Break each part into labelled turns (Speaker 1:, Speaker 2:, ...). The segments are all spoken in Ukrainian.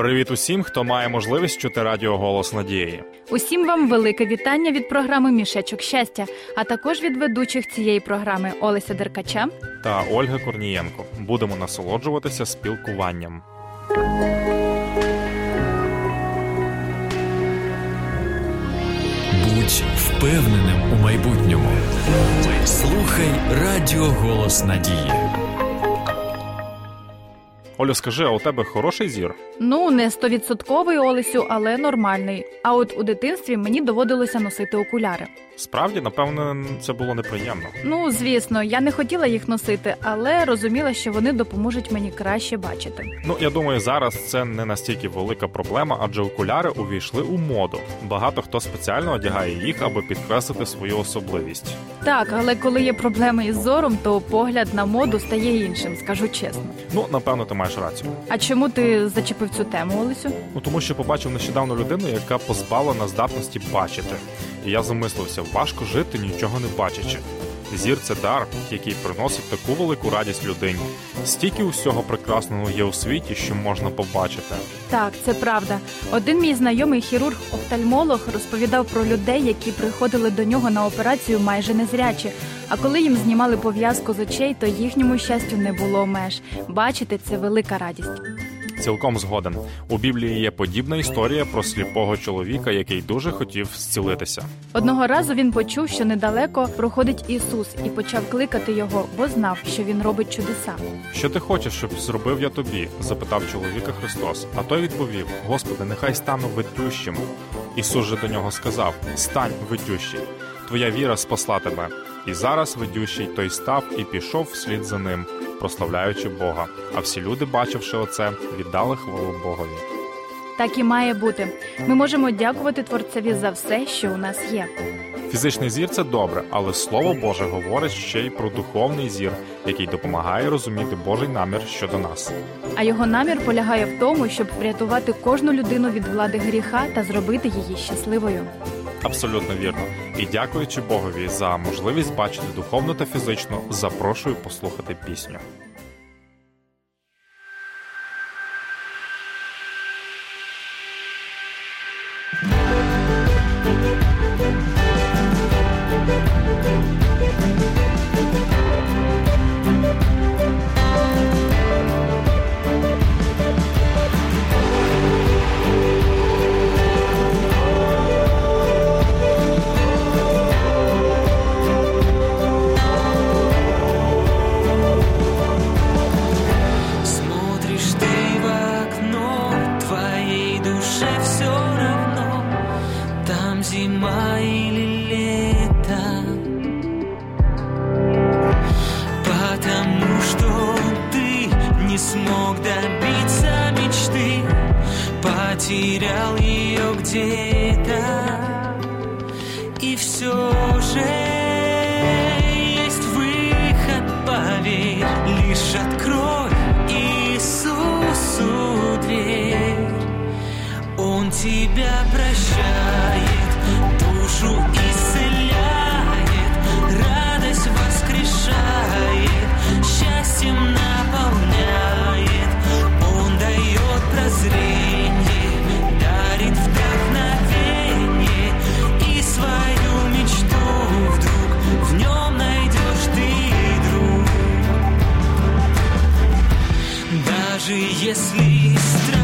Speaker 1: Привіт усім, хто має можливість чути радіо Голос Надії.
Speaker 2: Усім вам велике вітання від програми Мішечок щастя, а також від ведучих цієї програми Олеся Деркача
Speaker 1: та Ольга Корнієнко. Будемо насолоджуватися спілкуванням.
Speaker 3: Будь впевненим у майбутньому. Слухай Радіо Голос Надії.
Speaker 1: Олю, скажи, а у тебе хороший зір?
Speaker 2: Ну, не стовідсотковий Олесю, але нормальний. А от у дитинстві мені доводилося носити окуляри.
Speaker 1: Справді, напевно, це було неприємно.
Speaker 2: Ну, звісно, я не хотіла їх носити, але розуміла, що вони допоможуть мені краще бачити.
Speaker 1: Ну, я думаю, зараз це не настільки велика проблема, адже окуляри увійшли у моду. Багато хто спеціально одягає їх, аби підкреслити свою особливість.
Speaker 2: Так, але коли є проблеми із зором, то погляд на моду стає іншим, скажу чесно.
Speaker 1: Ну, напевно, ти маєш рацію.
Speaker 2: А чому ти зачепив цю тему, Олесю?
Speaker 1: Ну тому що побачив нещодавно людину, яка позбавлена здатності бачити. І я замислився, важко жити, нічого не бачачи. Зір це дар, який приносить таку велику радість людині. Стільки усього прекрасного є у світі, що можна побачити.
Speaker 2: Так, це правда. Один мій знайомий хірург-офтальмолог розповідав про людей, які приходили до нього на операцію майже незрячі. А коли їм знімали пов'язку з очей, то їхньому щастю не було меж. Бачити це велика радість.
Speaker 1: Цілком згоден. У Біблії є подібна історія про сліпого чоловіка, який дуже хотів зцілитися.
Speaker 2: Одного разу він почув, що недалеко проходить Ісус, і почав кликати його, бо знав, що він робить чудеса.
Speaker 1: Що ти хочеш, щоб зробив я тобі? запитав чоловіка Христос. А той відповів: Господи, нехай стану видющим. Ісус же до нього сказав: Стань видющий, твоя віра спасла тебе. І зараз видющий той став і пішов вслід за ним прославляючи Бога. А всі люди, бачивши оце, віддали хвалу Богові.
Speaker 2: Так і має бути. Ми можемо дякувати Творцеві за все, що у нас є.
Speaker 1: Фізичний зір це добре, але слово Боже говорить ще й про духовний зір, який допомагає розуміти Божий намір щодо нас.
Speaker 2: А його намір полягає в тому, щоб врятувати кожну людину від влади гріха та зробити її щасливою.
Speaker 1: Абсолютно вірно. І дякуючи Богові за можливість бачити духовно та фізично, запрошую послухати пісню.
Speaker 4: Потерял ее где-то. И все же есть выход, поверь Лишь открой Даже если страх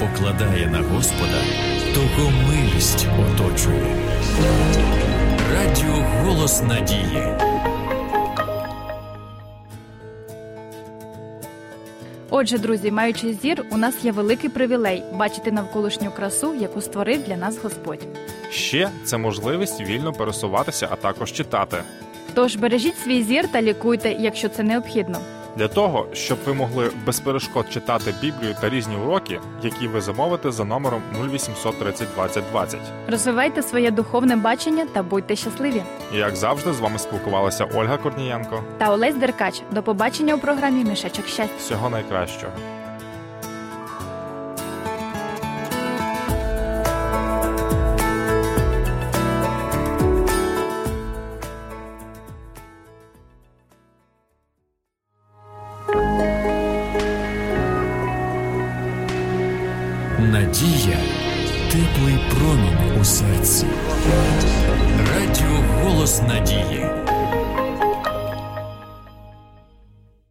Speaker 3: покладає на Господа, того милість оточує. Радіо Голос Надії.
Speaker 2: Отже, друзі, маючи зір, у нас є великий привілей бачити навколишню красу, яку створив для нас Господь.
Speaker 1: Ще це можливість вільно пересуватися, а також читати.
Speaker 2: Tож бережіть свій зір та лікуйте, якщо це необхідно.
Speaker 1: Для того, щоб ви могли без перешкод читати Біблію та різні уроки, які ви замовите за номером 0800 30 20 20.
Speaker 2: Розвивайте своє духовне бачення та будьте щасливі.
Speaker 1: І як завжди, з вами спілкувалася Ольга Корнієнко.
Speaker 2: Та Олесь Деркач. До побачення у програмі Мішечок щастя.
Speaker 1: Всього найкращого.
Speaker 3: Надія теплий промінь у серці. Радіо Голос Надії.